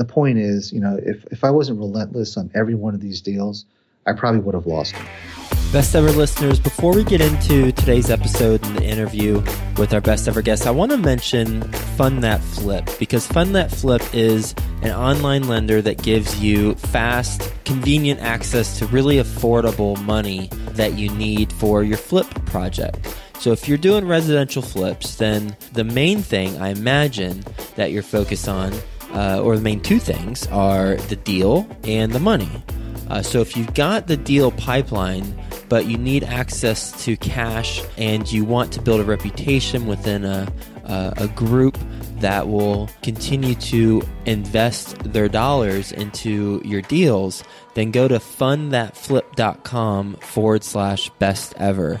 the point is, you know, if, if I wasn't relentless on every one of these deals, I probably would have lost them. Best ever listeners, before we get into today's episode and the interview with our best ever guest, I want to mention Fund That Flip because Fund That Flip is an online lender that gives you fast, convenient access to really affordable money that you need for your flip project. So if you're doing residential flips, then the main thing I imagine that you're focused on, uh, or the main two things, are the deal and the money. Uh, so if you've got the deal pipeline, but you need access to cash and you want to build a reputation within a, a, a group that will continue to invest their dollars into your deals, then go to fundthatflip.com forward slash best ever.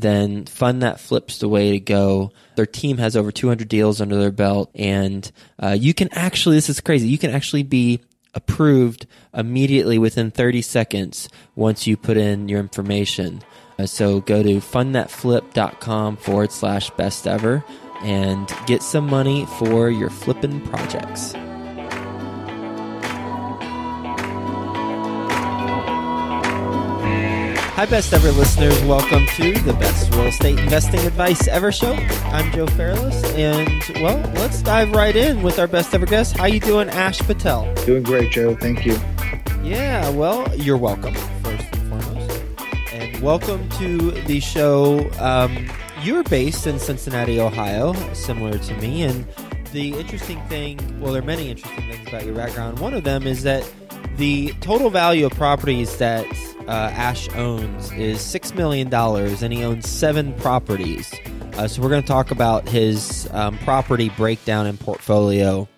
then Fund That Flip's the way to go. Their team has over 200 deals under their belt, and uh, you can actually, this is crazy, you can actually be approved immediately within 30 seconds once you put in your information. Uh, so go to fundthatflip.com forward slash best ever and get some money for your flipping projects. Hi, best ever listeners. Welcome to the best real estate investing advice ever show. I'm Joe Fairless, and well, let's dive right in with our best ever guest. How you doing, Ash Patel? Doing great, Joe. Thank you. Yeah, well, you're welcome first and foremost, and welcome to the show. Um, you're based in Cincinnati, Ohio, similar to me, and the interesting thing, well, there are many interesting things about your background. One of them is that the total value of properties that uh, Ash owns is six million dollars, and he owns seven properties. Uh, so we're going to talk about his um, property breakdown and portfolio.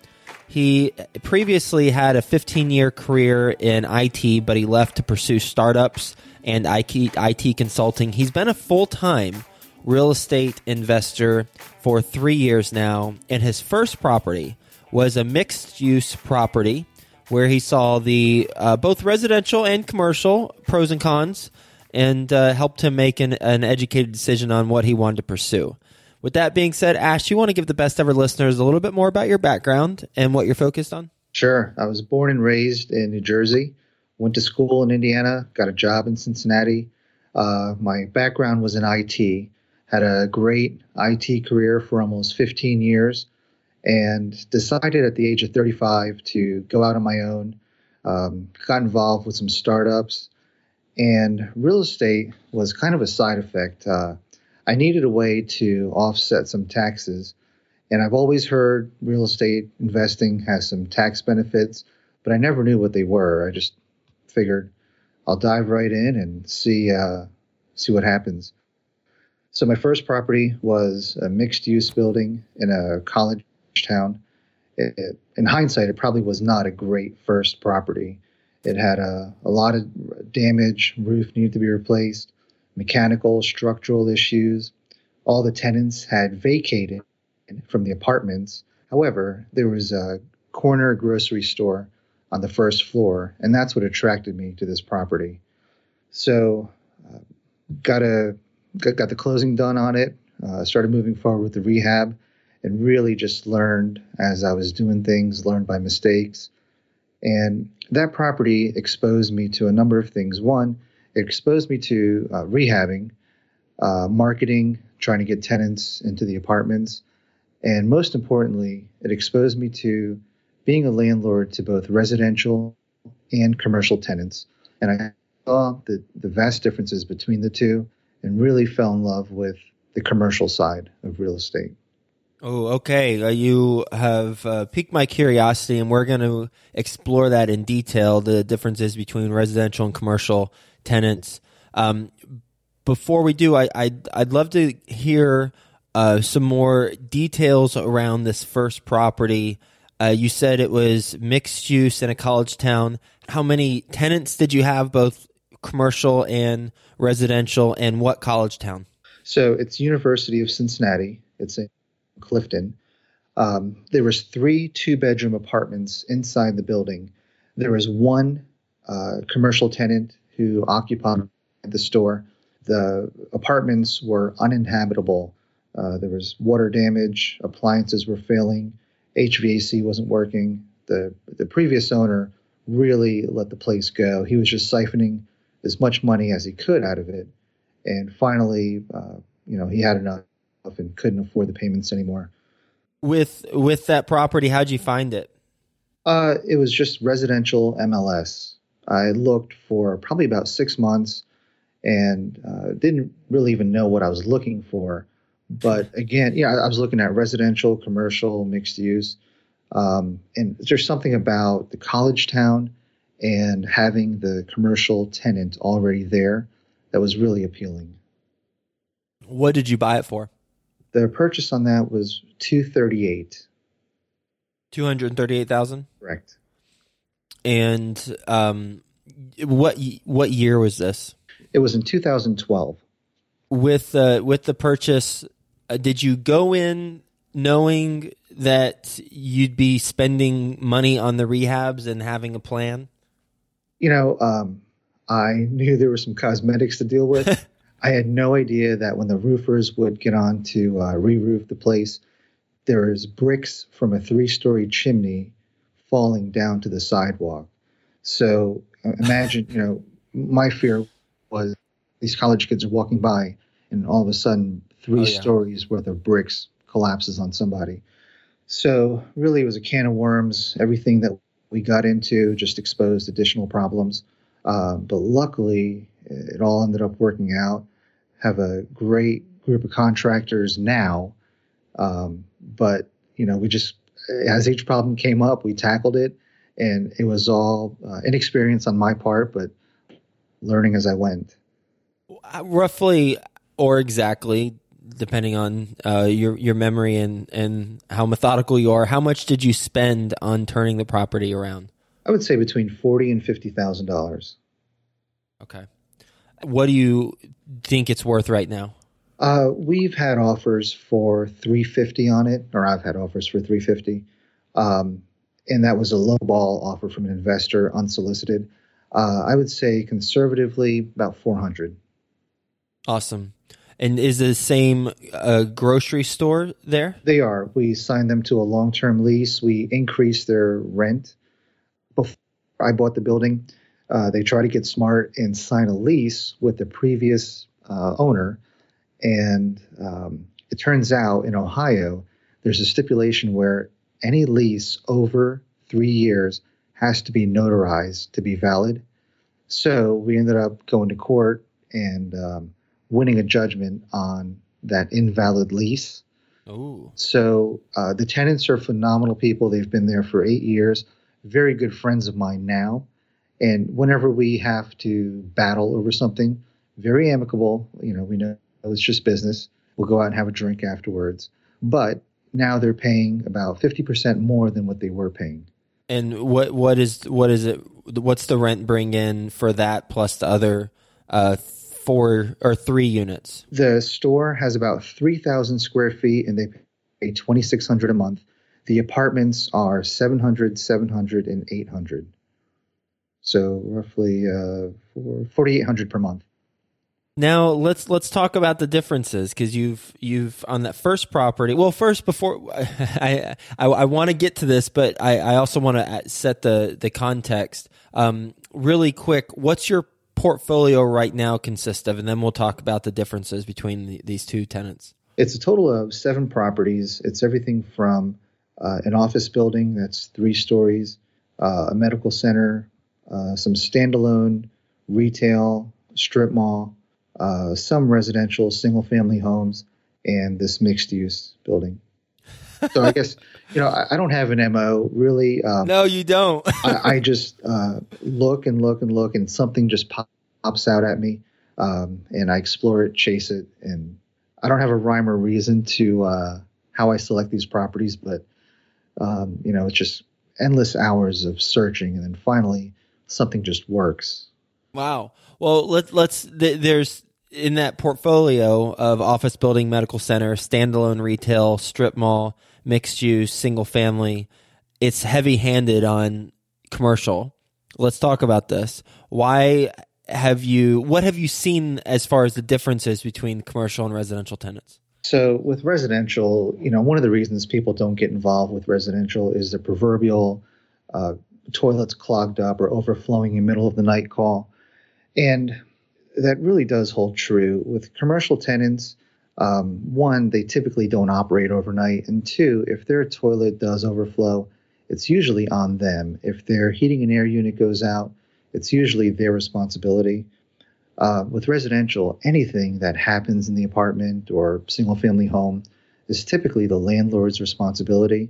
He previously had a 15 year career in IT, but he left to pursue startups and IT, IT consulting. He's been a full time real estate investor for three years now, and his first property was a mixed use property where he saw the uh, both residential and commercial pros and cons, and uh, helped him make an, an educated decision on what he wanted to pursue. With that being said, Ash, you want to give the best ever listeners a little bit more about your background and what you're focused on? Sure. I was born and raised in New Jersey. Went to school in Indiana. Got a job in Cincinnati. Uh, my background was in IT. Had a great IT career for almost 15 years and decided at the age of 35 to go out on my own. Um, got involved with some startups, and real estate was kind of a side effect. Uh, I needed a way to offset some taxes, and I've always heard real estate investing has some tax benefits, but I never knew what they were. I just figured I'll dive right in and see uh, see what happens. So my first property was a mixed use building in a college town. It, it, in hindsight, it probably was not a great first property. It had a, a lot of damage, roof needed to be replaced, mechanical, structural issues. All the tenants had vacated from the apartments. However, there was a corner grocery store on the first floor, and that's what attracted me to this property. So, uh, got a got, got the closing done on it. Uh, started moving forward with the rehab and really just learned as I was doing things, learned by mistakes. And that property exposed me to a number of things. One, it exposed me to uh, rehabbing, uh, marketing, trying to get tenants into the apartments. And most importantly, it exposed me to being a landlord to both residential and commercial tenants. And I saw the, the vast differences between the two and really fell in love with the commercial side of real estate. Oh, okay. Uh, you have uh, piqued my curiosity, and we're going to explore that in detail the differences between residential and commercial tenants. Um, before we do, I, I'd, I'd love to hear uh, some more details around this first property. Uh, you said it was mixed use in a college town. How many tenants did you have, both commercial and residential, and what college town? So it's University of Cincinnati. It's in Clifton. Um, there was three two-bedroom apartments inside the building. There was one uh, commercial tenant who occupied the store. The apartments were uninhabitable. Uh, there was water damage, appliances were failing, HVAC wasn't working. The the previous owner really let the place go. He was just siphoning as much money as he could out of it, and finally, uh, you know, he had enough and couldn't afford the payments anymore. With with that property, how'd you find it? Uh, it was just residential MLS. I looked for probably about six months and uh, didn't really even know what I was looking for. But again, yeah, I was looking at residential, commercial, mixed use. Um, and there's something about the college town and having the commercial tenant already there that was really appealing. What did you buy it for? The purchase on that was 238. 238,000? Correct. And um, what what year was this? It was in 2012. With uh, with the purchase, uh, did you go in knowing that you'd be spending money on the rehabs and having a plan? You know, um, I knew there were some cosmetics to deal with. I had no idea that when the roofers would get on to uh, re-roof the place, there was bricks from a three-story chimney falling down to the sidewalk. So uh, imagine, you know, my fear was these college kids are walking by, and all of a sudden, three oh, yeah. stories worth of bricks collapses on somebody. So really, it was a can of worms. Everything that we got into just exposed additional problems. Uh, but luckily, it all ended up working out. Have a great group of contractors now, um, but you know, we just as each problem came up, we tackled it, and it was all uh, inexperience on my part, but learning as I went. Roughly or exactly, depending on uh, your your memory and and how methodical you are, how much did you spend on turning the property around? I would say between forty and fifty thousand dollars. Okay. What do you think it's worth right now? Uh, we've had offers for 350 on it, or I've had offers for 350, um, and that was a low ball offer from an investor, unsolicited. Uh, I would say conservatively about 400. Awesome. And is the same uh, grocery store there? They are. We signed them to a long term lease. We increased their rent before I bought the building. Uh, they try to get smart and sign a lease with the previous uh, owner and um, it turns out in Ohio, there's a stipulation where any lease over three years has to be notarized to be valid. So we ended up going to court and um, winning a judgment on that invalid lease. Ooh. So uh, the tenants are phenomenal people. They've been there for eight years, very good friends of mine now. And whenever we have to battle over something, very amicable. You know, we know it's just business. We'll go out and have a drink afterwards. But now they're paying about 50% more than what they were paying. And what what is what is it what's the rent bring in for that plus the other uh, four or three units? The store has about 3,000 square feet and they pay 2600 a month. The apartments are 700, 700 and 800. So roughly uh, 4800 per month. Now let's let's talk about the differences because you've you've on that first property. Well, first before I I, I want to get to this, but I, I also want to set the the context um, really quick. What's your portfolio right now consist of, and then we'll talk about the differences between the, these two tenants. It's a total of seven properties. It's everything from uh, an office building that's three stories, uh, a medical center, uh, some standalone retail, strip mall uh, some residential single family homes, and this mixed use building. So I guess you know I, I don't have an mo really. Um, no, you don't. I, I, just uh, look and look and look, and something just pops out at me, um, and I explore it, chase it, and I don't have a rhyme or reason to uh, how I select these properties, but um, you know it's just endless hours of searching, and then finally something just works. Wow. Well, let, let's, th- there's in that portfolio of office building, medical center, standalone retail, strip mall, mixed use, single family, it's heavy handed on commercial. Let's talk about this. Why have you, what have you seen as far as the differences between commercial and residential tenants? So with residential, you know, one of the reasons people don't get involved with residential is the proverbial uh, toilets clogged up or overflowing in middle of the night call. And that really does hold true with commercial tenants. Um, one, they typically don't operate overnight, and two, if their toilet does overflow, it's usually on them. If their heating and air unit goes out, it's usually their responsibility. Uh, with residential, anything that happens in the apartment or single family home is typically the landlord's responsibility.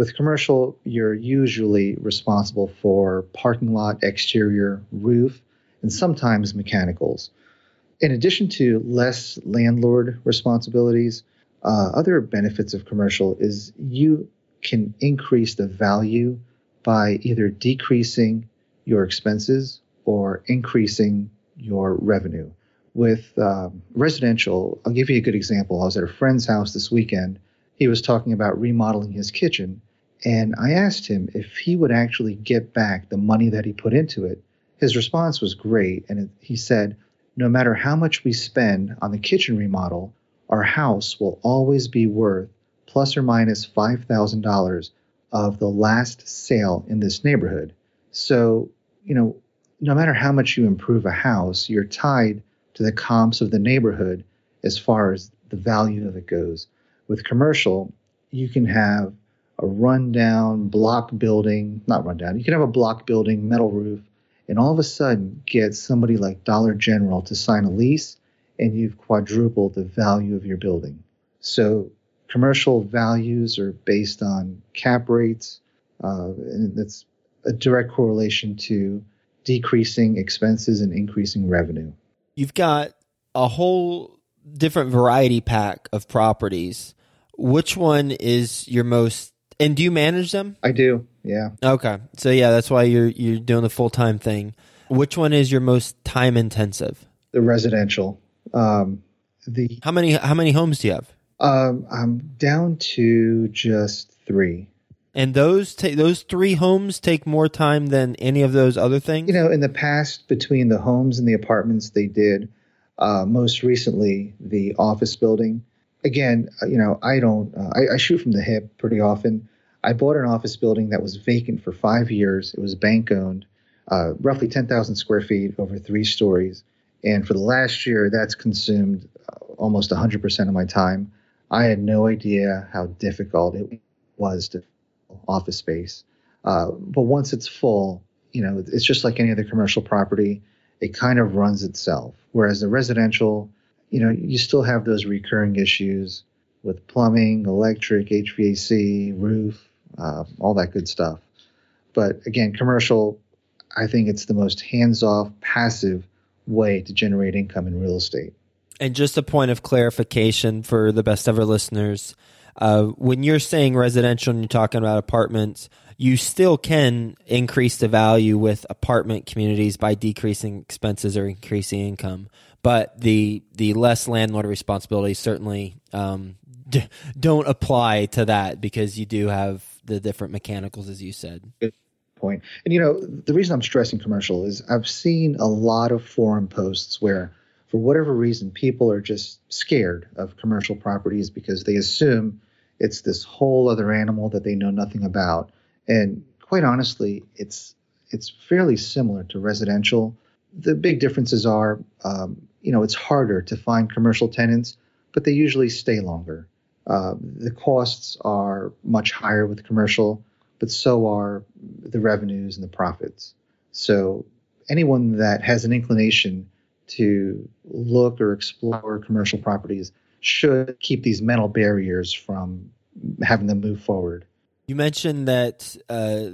With commercial, you're usually responsible for parking lot, exterior, roof, and sometimes mechanicals. In addition to less landlord responsibilities, uh, other benefits of commercial is you can increase the value by either decreasing your expenses or increasing your revenue. With um, residential, I'll give you a good example. I was at a friend's house this weekend. He was talking about remodeling his kitchen, and I asked him if he would actually get back the money that he put into it his response was great, and he said, No matter how much we spend on the kitchen remodel, our house will always be worth plus or minus $5,000 of the last sale in this neighborhood. So, you know, no matter how much you improve a house, you're tied to the comps of the neighborhood as far as the value of it goes. With commercial, you can have a rundown block building, not rundown, you can have a block building, metal roof, and all of a sudden get somebody like Dollar General to sign a lease, and you've quadrupled the value of your building. So commercial values are based on cap rates, uh, and that's a direct correlation to decreasing expenses and increasing revenue. You've got a whole different variety pack of properties. Which one is your most and do you manage them? I do. Yeah. Okay. So yeah, that's why you're you're doing the full time thing. Which one is your most time intensive? The residential. Um, the how many how many homes do you have? Um, I'm down to just three. And those ta- those three homes take more time than any of those other things. You know, in the past, between the homes and the apartments, they did. Uh, most recently, the office building. Again, uh, you know, I don't. Uh, I, I shoot from the hip pretty often. I bought an office building that was vacant for five years. It was bank owned, uh, roughly 10,000 square feet over three stories. And for the last year, that's consumed uh, almost 100% of my time. I had no idea how difficult it was to office space. Uh, but once it's full, you know, it's just like any other commercial property. It kind of runs itself. Whereas the residential, you know, you still have those recurring issues with plumbing, electric, HVAC, roof, uh, all that good stuff. But again, commercial, I think it's the most hands off, passive way to generate income in real estate. And just a point of clarification for the best ever listeners uh, when you're saying residential and you're talking about apartments, you still can increase the value with apartment communities by decreasing expenses or increasing income. But the the less landlord responsibility certainly um, d- don't apply to that because you do have the different mechanicals, as you said. Good point. And you know, the reason I'm stressing commercial is I've seen a lot of forum posts where, for whatever reason, people are just scared of commercial properties because they assume it's this whole other animal that they know nothing about. And quite honestly, it's it's fairly similar to residential. The big differences are, um, you know, it's harder to find commercial tenants, but they usually stay longer. Uh, the costs are much higher with commercial, but so are the revenues and the profits. So anyone that has an inclination to look or explore commercial properties should keep these mental barriers from having them move forward. You mentioned that uh,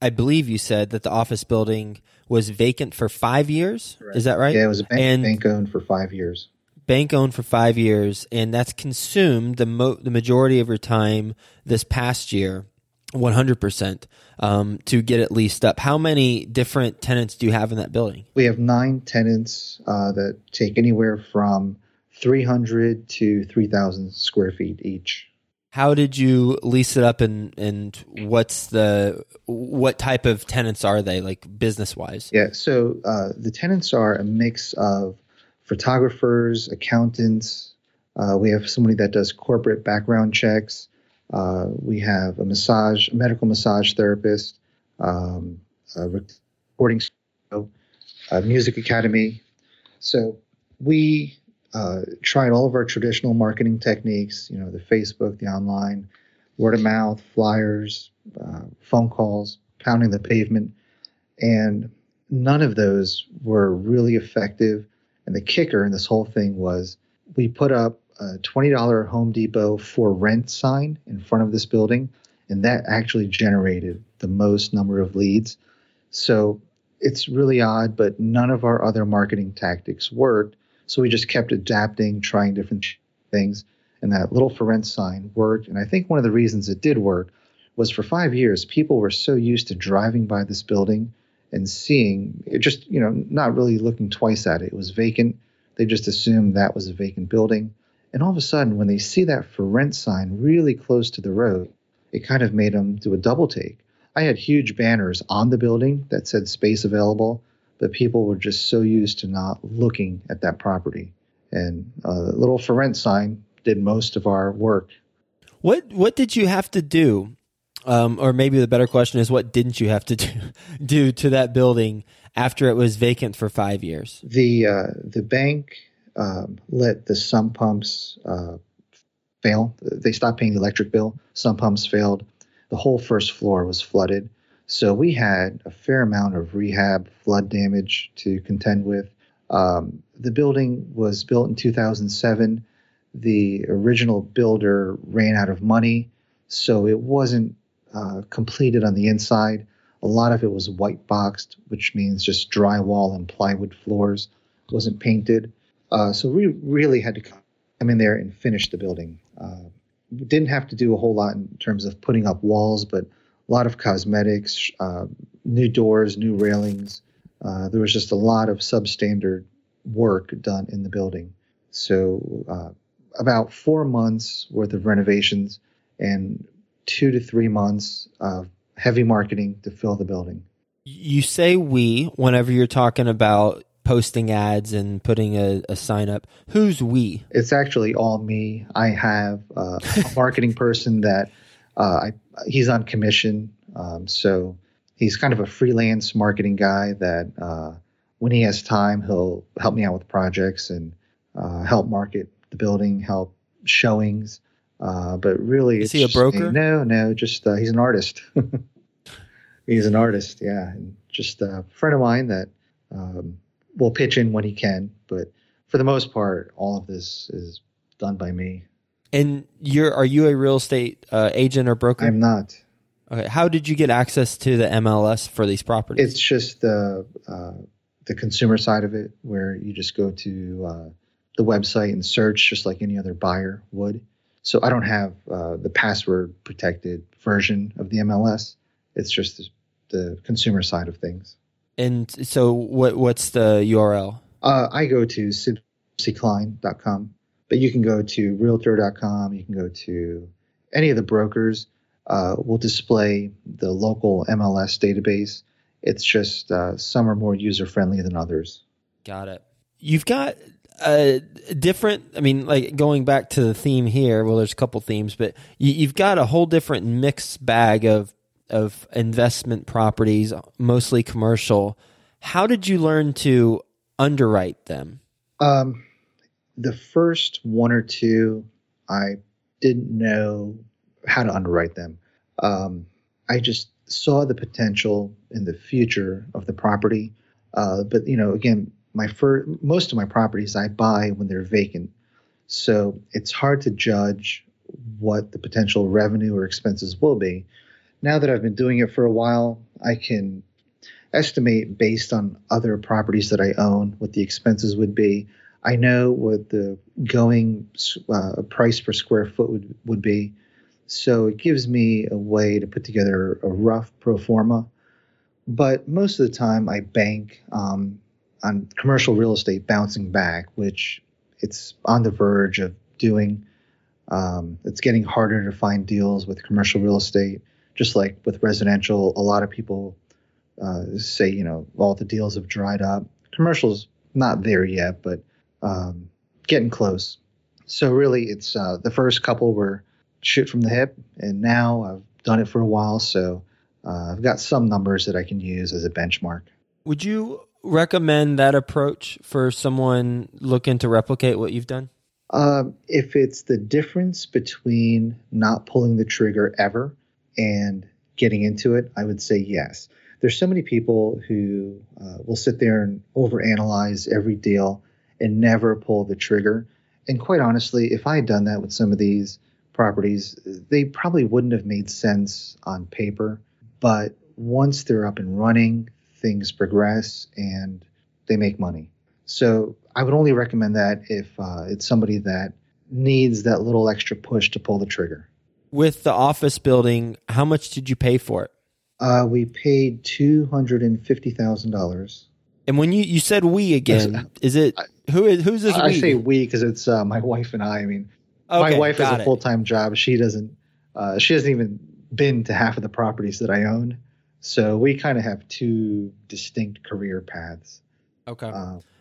I believe you said that the office building was vacant for five years. Right. Is that right? Yeah, it was bank, and, bank owned for five years bank owned for five years, and that's consumed the mo- the majority of your time this past year. 100% um, to get it leased up. How many different tenants do you have in that building? We have nine tenants uh, that take anywhere from 300 to 3,000 square feet each. How did you lease it up and, and what's the what type of tenants are they like business wise? Yeah, so uh, the tenants are a mix of photographers, accountants. Uh, we have somebody that does corporate background checks. Uh, we have a massage, a medical massage therapist, um, a recording studio, a music academy. So we uh, tried all of our traditional marketing techniques, you know, the Facebook, the online, word of mouth, flyers, uh, phone calls, pounding the pavement, and none of those were really effective. And the kicker in this whole thing was we put up a $20 Home Depot for rent sign in front of this building, and that actually generated the most number of leads. So it's really odd, but none of our other marketing tactics worked so we just kept adapting, trying different things. And that little for rent sign worked. And I think one of the reasons it did work was for five years, people were so used to driving by this building and seeing it just, you know, not really looking twice at it. It was vacant. They just assumed that was a vacant building. And all of a sudden, when they see that for rent sign really close to the road, it kind of made them do a double take. I had huge banners on the building that said space available but people were just so used to not looking at that property. And a uh, little for rent sign did most of our work. What what did you have to do? Um, or maybe the better question is, what didn't you have to do, do to that building after it was vacant for five years? The uh, the bank um, let the sump pumps uh, fail. They stopped paying the electric bill. Sump pumps failed. The whole first floor was flooded. So we had a fair amount of rehab flood damage to contend with. Um, the building was built in 2007. The original builder ran out of money, so it wasn't uh, completed on the inside. A lot of it was white boxed, which means just drywall and plywood floors. It wasn't painted. Uh, so we really had to come in there and finish the building. Uh, didn't have to do a whole lot in terms of putting up walls, but a lot of cosmetics, uh, new doors, new railings. Uh, there was just a lot of substandard work done in the building. So, uh, about four months worth of renovations and two to three months of heavy marketing to fill the building. You say we whenever you're talking about posting ads and putting a, a, sign up. Who's we? It's actually all me. I have uh, a marketing person that uh, I, he's on commission, um, so he's kind of a freelance marketing guy that uh, when he has time, he'll help me out with projects and uh, help market the building, help showings. Uh, but really, is he a broker? no, no, just uh, he's an artist. he's an artist, yeah, and just a friend of mine that um, will pitch in when he can. But for the most part, all of this is done by me. And you're are you a real estate uh, agent or broker? I'm not. Okay. How did you get access to the MLS for these properties? It's just the uh, the consumer side of it, where you just go to uh, the website and search, just like any other buyer would. So I don't have uh, the password protected version of the MLS. It's just the, the consumer side of things. And so, what what's the URL? Uh, I go to sibcycline.com but you can go to realtor.com, you can go to any of the brokers. Uh, will display the local MLS database. It's just uh, some are more user friendly than others. Got it. You've got a different. I mean, like going back to the theme here. Well, there's a couple themes, but you, have got a whole different mixed bag of of investment properties, mostly commercial. How did you learn to underwrite them? Um, the first one or two, I didn't know how to underwrite them. Um, I just saw the potential in the future of the property. Uh, but you know, again, my first, most of my properties I buy when they're vacant, so it's hard to judge what the potential revenue or expenses will be. Now that I've been doing it for a while, I can estimate based on other properties that I own what the expenses would be. I know what the going uh, price per square foot would, would be. So it gives me a way to put together a rough pro forma. But most of the time, I bank um, on commercial real estate bouncing back, which it's on the verge of doing. Um, it's getting harder to find deals with commercial real estate, just like with residential. A lot of people uh, say, you know, all the deals have dried up. Commercial's not there yet, but um, getting close. So really, it's uh, the first couple were shoot from the hip, and now I've done it for a while, so uh, I've got some numbers that I can use as a benchmark. Would you recommend that approach for someone looking to replicate what you've done? Um, if it's the difference between not pulling the trigger ever and getting into it, I would say yes. There's so many people who uh, will sit there and overanalyze every deal and never pull the trigger. And quite honestly, if I had done that with some of these properties, they probably wouldn't have made sense on paper. But once they're up and running, things progress and they make money. So I would only recommend that if uh, it's somebody that needs that little extra push to pull the trigger. With the office building, how much did you pay for it? Uh, we paid two hundred and fifty thousand dollars. And when you, you said we again, is it who is who's this? I we? say we because it's uh, my wife and I. I mean, Okay, my wife has a full time job. She doesn't. Uh, she hasn't even been to half of the properties that I own. So we kind of have two distinct career paths. Okay,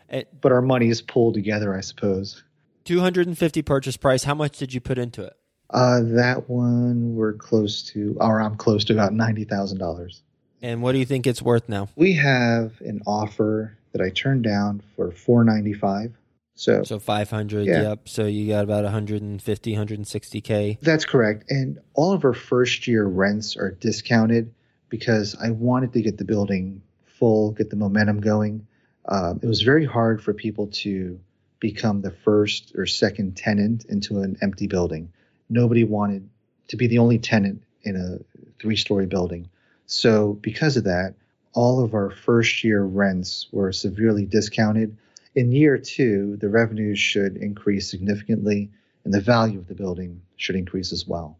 It- but our money is pulled together, I suppose. two hundred and fifty purchase price. How much did you put into it? Uh, that one we're close to, or I'm close to about ninety thousand dollars. And what do you think it's worth now? We have an offer that I turned down for four ninety five. So So five hundred. Yeah. Yep. So you got about 150, 160 k. That's correct. And all of our first year rents are discounted because I wanted to get the building full, get the momentum going. Um, it was very hard for people to become the first or second tenant into an empty building. Nobody wanted to be the only tenant in a three story building. So, because of that, all of our first year rents were severely discounted. In year two, the revenues should increase significantly and the value of the building should increase as well.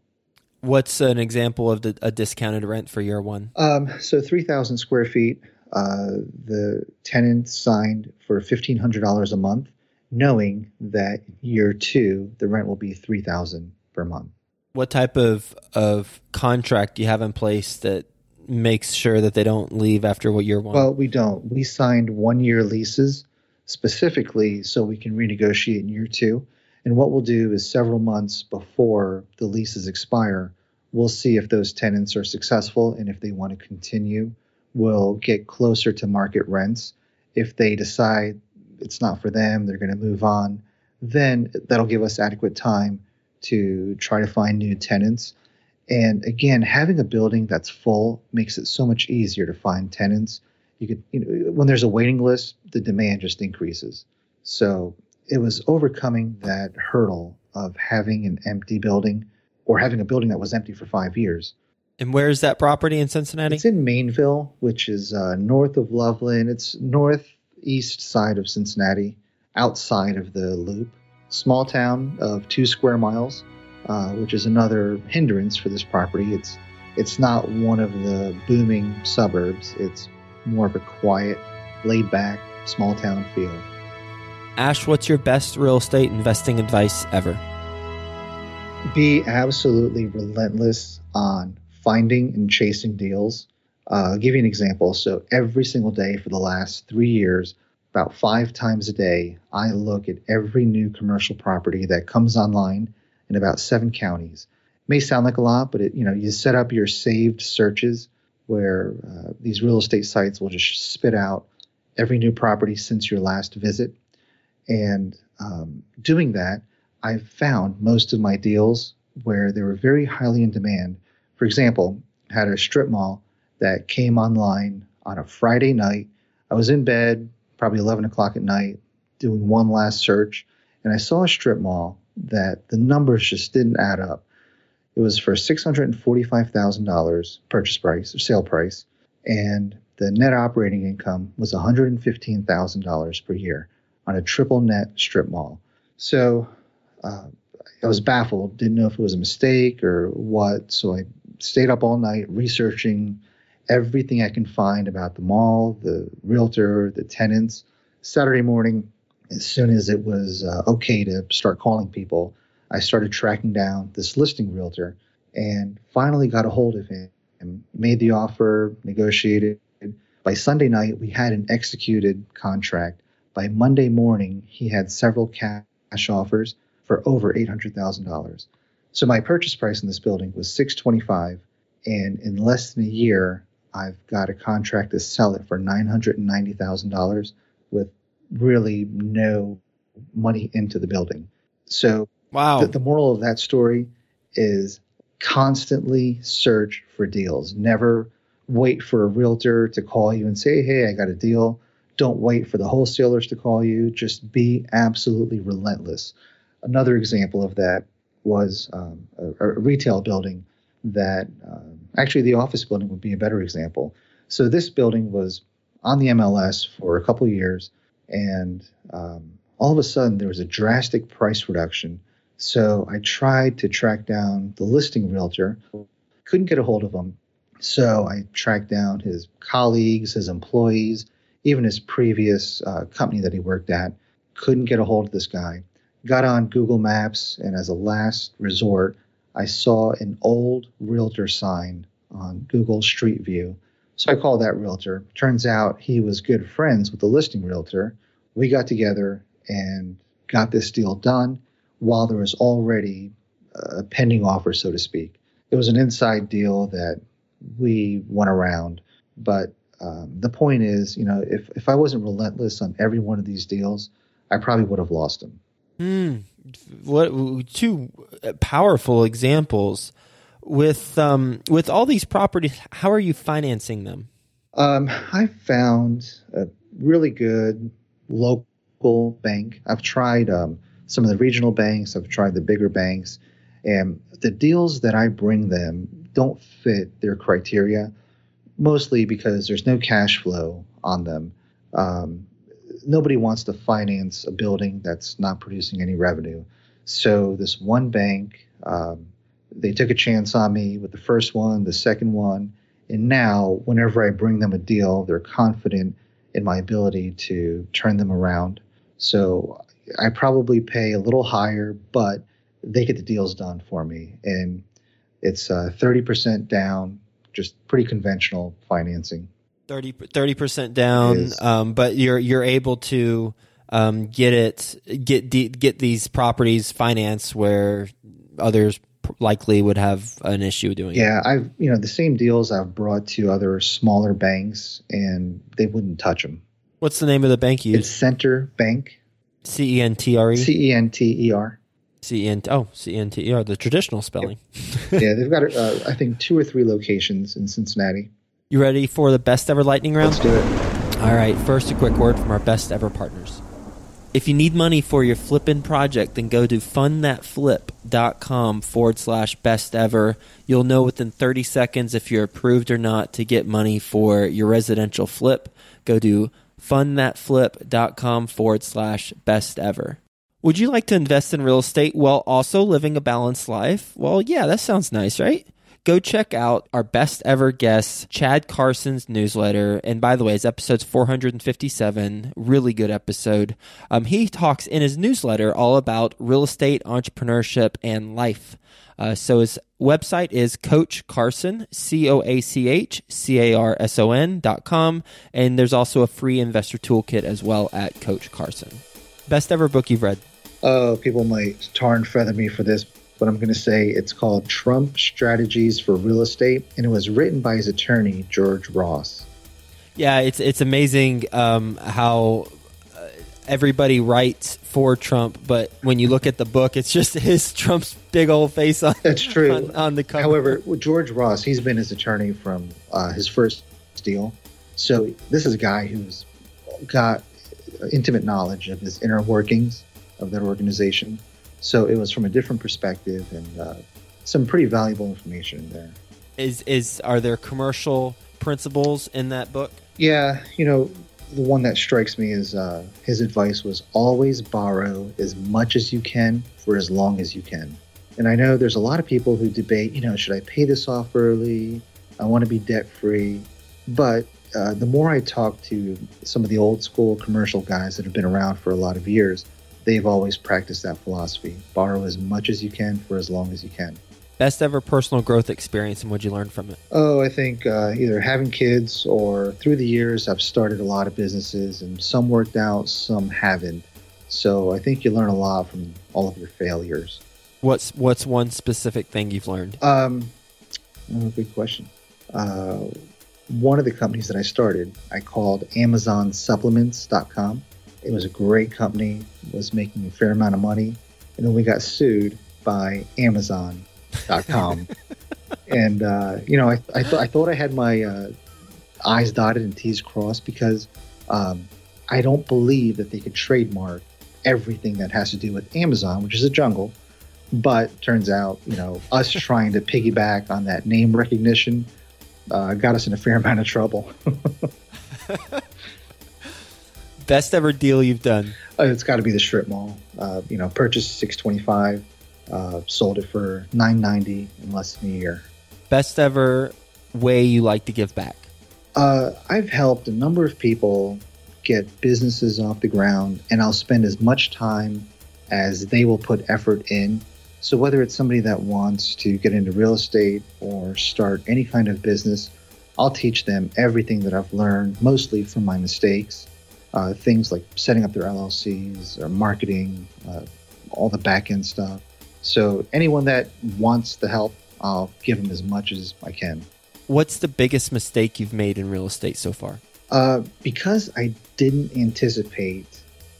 What's an example of the, a discounted rent for year one? Um, so 3,000 square feet, uh, the tenant signed for $1,500 a month, knowing that year two, the rent will be 3,000 per month. What type of of contract do you have in place that makes sure that they don't leave after what year one? Well, we don't. We signed one year leases specifically so we can renegotiate in year two. And what we'll do is several months before the leases expire, we'll see if those tenants are successful and if they want to continue, we'll get closer to market rents. If they decide it's not for them, they're going to move on, then that'll give us adequate time to try to find new tenants. And again, having a building that's full makes it so much easier to find tenants. You could, you know, when there's a waiting list, the demand just increases. So it was overcoming that hurdle of having an empty building or having a building that was empty for five years. and where is that property in Cincinnati? It's in Maineville, which is uh, north of Loveland. It's northeast side of Cincinnati, outside of the loop. Small town of two square miles, uh, which is another hindrance for this property. It's it's not one of the booming suburbs. It's more of a quiet, laid back, small town feel. Ash, what's your best real estate investing advice ever? be absolutely relentless on finding and chasing deals. Uh, I'll give you an example. So every single day for the last three years, about five times a day, I look at every new commercial property that comes online in about seven counties. It may sound like a lot, but it, you know, you set up your saved searches where uh, these real estate sites will just spit out every new property since your last visit. And um, doing that, I've found most of my deals where they were very highly in demand. For example, had a strip mall that came online on a Friday night. I was in bed, probably 11 o'clock at night, doing one last search, and I saw a strip mall that the numbers just didn't add up. It was for $645,000 purchase price or sale price, and the net operating income was $115,000 per year on a triple net strip mall. So uh, I was baffled, didn't know if it was a mistake or what. So I stayed up all night researching everything I can find about the mall, the realtor, the tenants. Saturday morning, as soon as it was uh, okay to start calling people, I started tracking down this listing realtor and finally got a hold of him and made the offer, negotiated. By Sunday night, we had an executed contract. By Monday morning, he had several cash offers for over $800,000. So my purchase price in this building was 625 and in less than a year, I've got a contract to sell it for $990,000 with really no money into the building. So wow. The, the moral of that story is constantly search for deals. Never wait for a realtor to call you and say, "Hey, I got a deal." Don't wait for the wholesalers to call you. Just be absolutely relentless. Another example of that was um, a, a, retail building that um, actually the office building would be a better example. So this building was on the MLS for a couple years, and um, all of a sudden there was a drastic price reduction. So I tried to track down the listing realtor, couldn't get a hold of him. So I tracked down his colleagues, his employees, even his previous uh, company that he worked at. Couldn't get a hold of this guy. Got on Google Maps, and as a last resort, I saw an old realtor sign on Google Street View. So I called that realtor. Turns out he was good friends with the listing realtor. We got together and got this deal done while there was already a pending offer, so to speak. It was an inside deal that we went around. But um, the point is, you know, if, if I wasn't relentless on every one of these deals, I probably would have lost them. Hmm. What two powerful examples with um, with all these properties? How are you financing them? Um, I found a really good local bank. I've tried um, some of the regional banks. I've tried the bigger banks, and the deals that I bring them don't fit their criteria. Mostly because there's no cash flow on them. Um, nobody wants to finance a building that's not producing any revenue. So this one bank, um, they took a chance on me with the first one, the second one, and now whenever I bring them a deal, they're confident in my ability to turn them around. So I probably pay a little higher, but they get the deals done for me, and it's uh, thirty percent down, just pretty conventional financing. 30 percent down, um, but you're you're able to um, get it get get these properties financed where others likely would have an issue doing yeah, it. Yeah, I've you know the same deals I've brought to other smaller banks and they wouldn't touch them. What's the name of the bank you use? It's Center Bank. C E N T R E. C E N T E R. C N oh C N T E R the traditional spelling. yeah, they've got uh, I think two or three locations in Cincinnati. You ready for the best ever lightning round? Let's do it. All right. First, a quick word from our best ever partners. If you need money for your flipping project, then go to fundthatflip.com forward slash best ever. You'll know within 30 seconds if you're approved or not to get money for your residential flip. Go to fundthatflip.com forward slash best ever. Would you like to invest in real estate while also living a balanced life? Well, yeah, that sounds nice, right? go check out our best ever guest, Chad Carson's newsletter. And by the way, it's episode 457. Really good episode. Um, he talks in his newsletter all about real estate, entrepreneurship, and life. Uh, so his website is Coach Carson, C O A C H C A R S O N dot com. And there's also a free investor toolkit as well at Coach Carson. Best ever book you've read? Oh, people might tar and feather me for this, but I'm going to say it's called Trump Strategies for Real Estate, and it was written by his attorney George Ross. Yeah, it's it's amazing um, how uh, everybody writes for Trump, but when you look at the book, it's just his Trump's big old face on. That's true on, on the cover. However, George Ross, he's been his attorney from uh, his first deal, so this is a guy who's got intimate knowledge of his inner workings of their organization so it was from a different perspective and uh, some pretty valuable information in there. Is is are there commercial principles in that book? Yeah, you know, the one that strikes me is uh, his advice was always borrow as much as you can for as long as you can. And I know there's a lot of people who debate, you know, should I pay this off early? I want to be debt free. But uh, the more I talk to some of the old school commercial guys that have been around for a lot of years, they've always practiced that philosophy borrow as much as you can for as long as you can. Best ever personal growth experience, and what'd you learn from it? Oh, I think uh, either having kids or through the years, I've started a lot of businesses, and some worked out, some haven't. So I think you learn a lot from all of your failures. What's what's one specific thing you've learned? Um, oh, good question. Uh, one of the companies that I started, I called AmazonSupplements.com. It was a great company, was making a fair amount of money, and then we got sued by Amazon.com. and uh, you know, I, I, th- I thought I had my uh, I's dotted and T's crossed because um, I don't believe that they could trademark everything that has to do with Amazon, which is a jungle. But turns out, you know, us trying to piggyback on that name recognition uh, got us in a fair amount of trouble. Best ever deal you've done? Uh, it's got to be the strip mall. Uh, you know, purchased six twenty five, uh, sold it for nine ninety in less than a year. Best ever way you like to give back? Uh, I've helped a number of people get businesses off the ground, and I'll spend as much time as they will put effort in. So whether it's somebody that wants to get into real estate or start any kind of business, I'll teach them everything that I've learned, mostly from my mistakes uh, things like setting up their LLCs or marketing, uh, all the back end stuff. So anyone that wants the help, I'll give them as much as I can. What's the biggest mistake you've made in real estate so far? Uh, because I didn't anticipate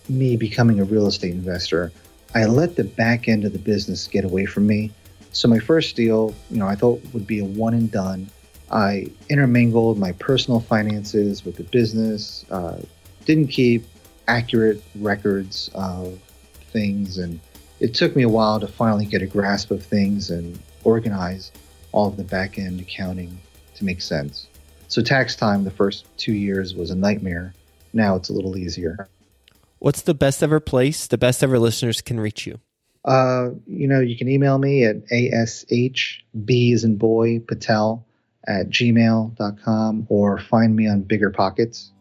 me becoming a real estate investor, I let the back end of the business get away from me. So my first deal, you know, I thought would be a one and done. I intermingled my personal finances with the business, uh, didn't keep accurate records of things, and it took me a while to finally get a grasp of things and organize all of the back end accounting to make sense. So, tax time the first two years was a nightmare. Now it's a little easier. What's the best ever place the best ever listeners can reach you? Uh, you know, you can email me at ashb as in boy patel at gmail.com or find me on Bigger Pockets.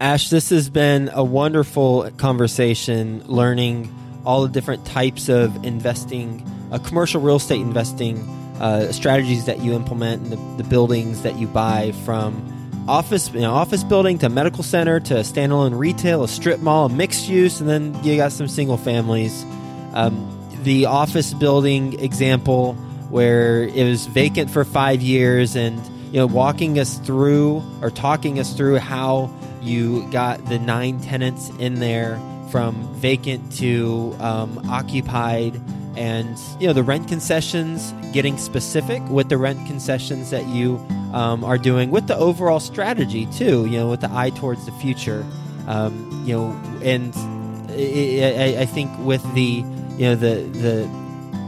Ash, this has been a wonderful conversation learning all the different types of investing, uh, commercial real estate investing uh, strategies that you implement, and the, the, buildings that you buy from office, you know, office building to medical center to standalone retail, a strip mall, a mixed use, and then you got some single families. Um, the office building example where it was vacant for five years and you know walking us through or talking us through how you got the nine tenants in there from vacant to um, occupied and you know the rent concessions getting specific with the rent concessions that you um, are doing with the overall strategy too you know with the eye towards the future. Um, you know and I, I, think with the you know the the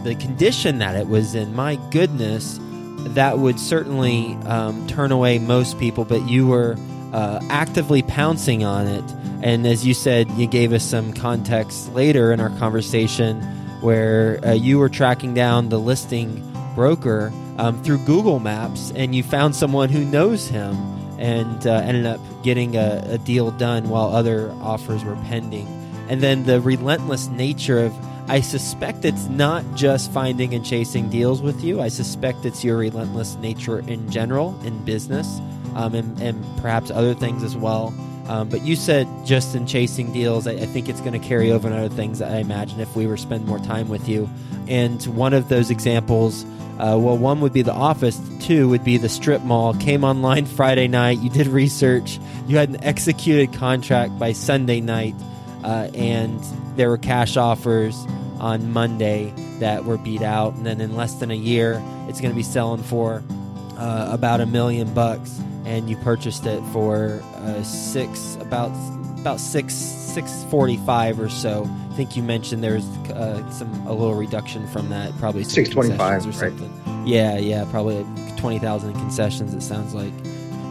the condition that it was in my goodness that would certainly um, turn away most people but you were uh, actively pouncing on it. And as you said, you gave us some context later in our conversation where uh, you were tracking down the listing broker um, through Google Maps and you found someone who knows him and uh, ended up getting a, a deal done while other offers were pending. And then the relentless nature of I suspect it's not just finding and chasing deals with you. I suspect it's your relentless nature in general in business um, and, and, perhaps other things as well. Um, but you said just in chasing deals, I, I think it's going to carry over in other things. I imagine if we were spend more time with you, and one of those examples, uh, well, one would be the office. Two would be the strip mall. Came online Friday night. You did research. You had an executed contract by Sunday night, uh, and there were cash offers on Monday that were beat out. And then in less than a year, it's going to be selling for uh, about a million bucks and you purchased it for uh, six about about six six forty five or so. I think you mentioned there's uh, some a little reduction from that, probably six twenty five or something. Right. Yeah, yeah, probably twenty thousand concessions. It sounds like.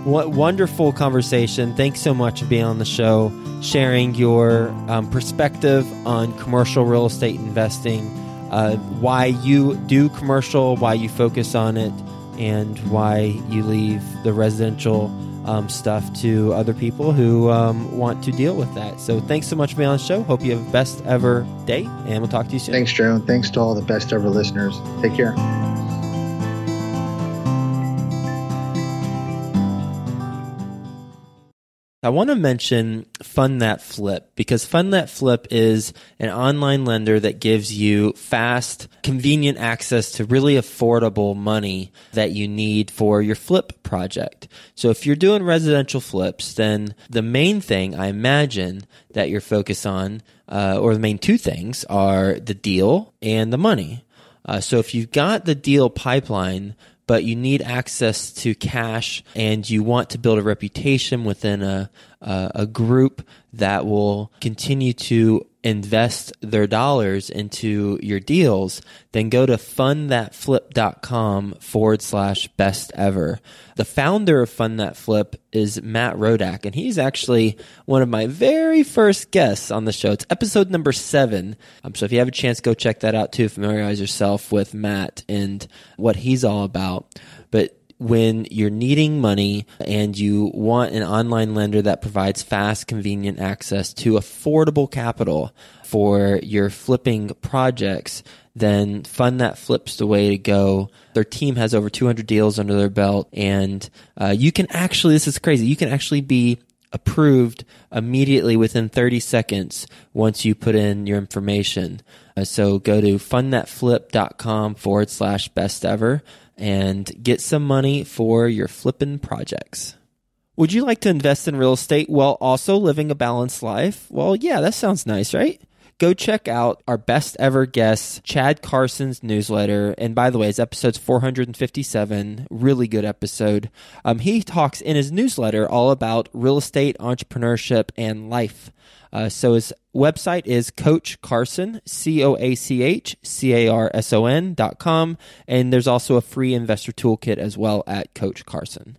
What wonderful conversation. Thanks so much for being on the show, sharing your um, perspective on commercial real estate investing, uh, why you do commercial, why you focus on it, and why you leave the residential um, stuff to other people who um, want to deal with that. So thanks so much for being on the show. Hope you have best ever day, and we'll talk to you soon. Thanks, Joe. And thanks to all the best ever listeners. Take care. I want to mention Fund That Flip because Fund That Flip is an online lender that gives you fast, convenient access to really affordable money that you need for your flip project. So if you're doing residential flips, then the main thing I imagine that you're focused on, uh, or the main two things, are the deal and the money. Uh, so if you've got the deal pipeline, but you need access to cash and you want to build a reputation within a, a, a group that will continue to invest their dollars into your deals, then go to fundthatflip.com forward slash best ever. The founder of Fund That Flip is Matt Rodak, and he's actually one of my very first guests on the show. It's episode number seven. Um, so if you have a chance, go check that out too. Familiarize yourself with Matt and what he's all about. But when you're needing money and you want an online lender that provides fast, convenient access to affordable capital for your flipping projects, then Fund That Flips the way to go. Their team has over 200 deals under their belt, and uh, you can actually, this is crazy, you can actually be approved immediately within 30 seconds once you put in your information. Uh, so go to fundthatflip.com forward slash best ever and get some money for your flipping projects. Would you like to invest in real estate while also living a balanced life? Well, yeah, that sounds nice, right? Go check out our best ever guest, Chad Carson's newsletter. And by the way, it's episode 457. Really good episode. Um, he talks in his newsletter all about real estate, entrepreneurship, and life. Uh, so his website is Coach Carson, C O A C H C A R S O N dot com. And there's also a free investor toolkit as well at Coach Carson.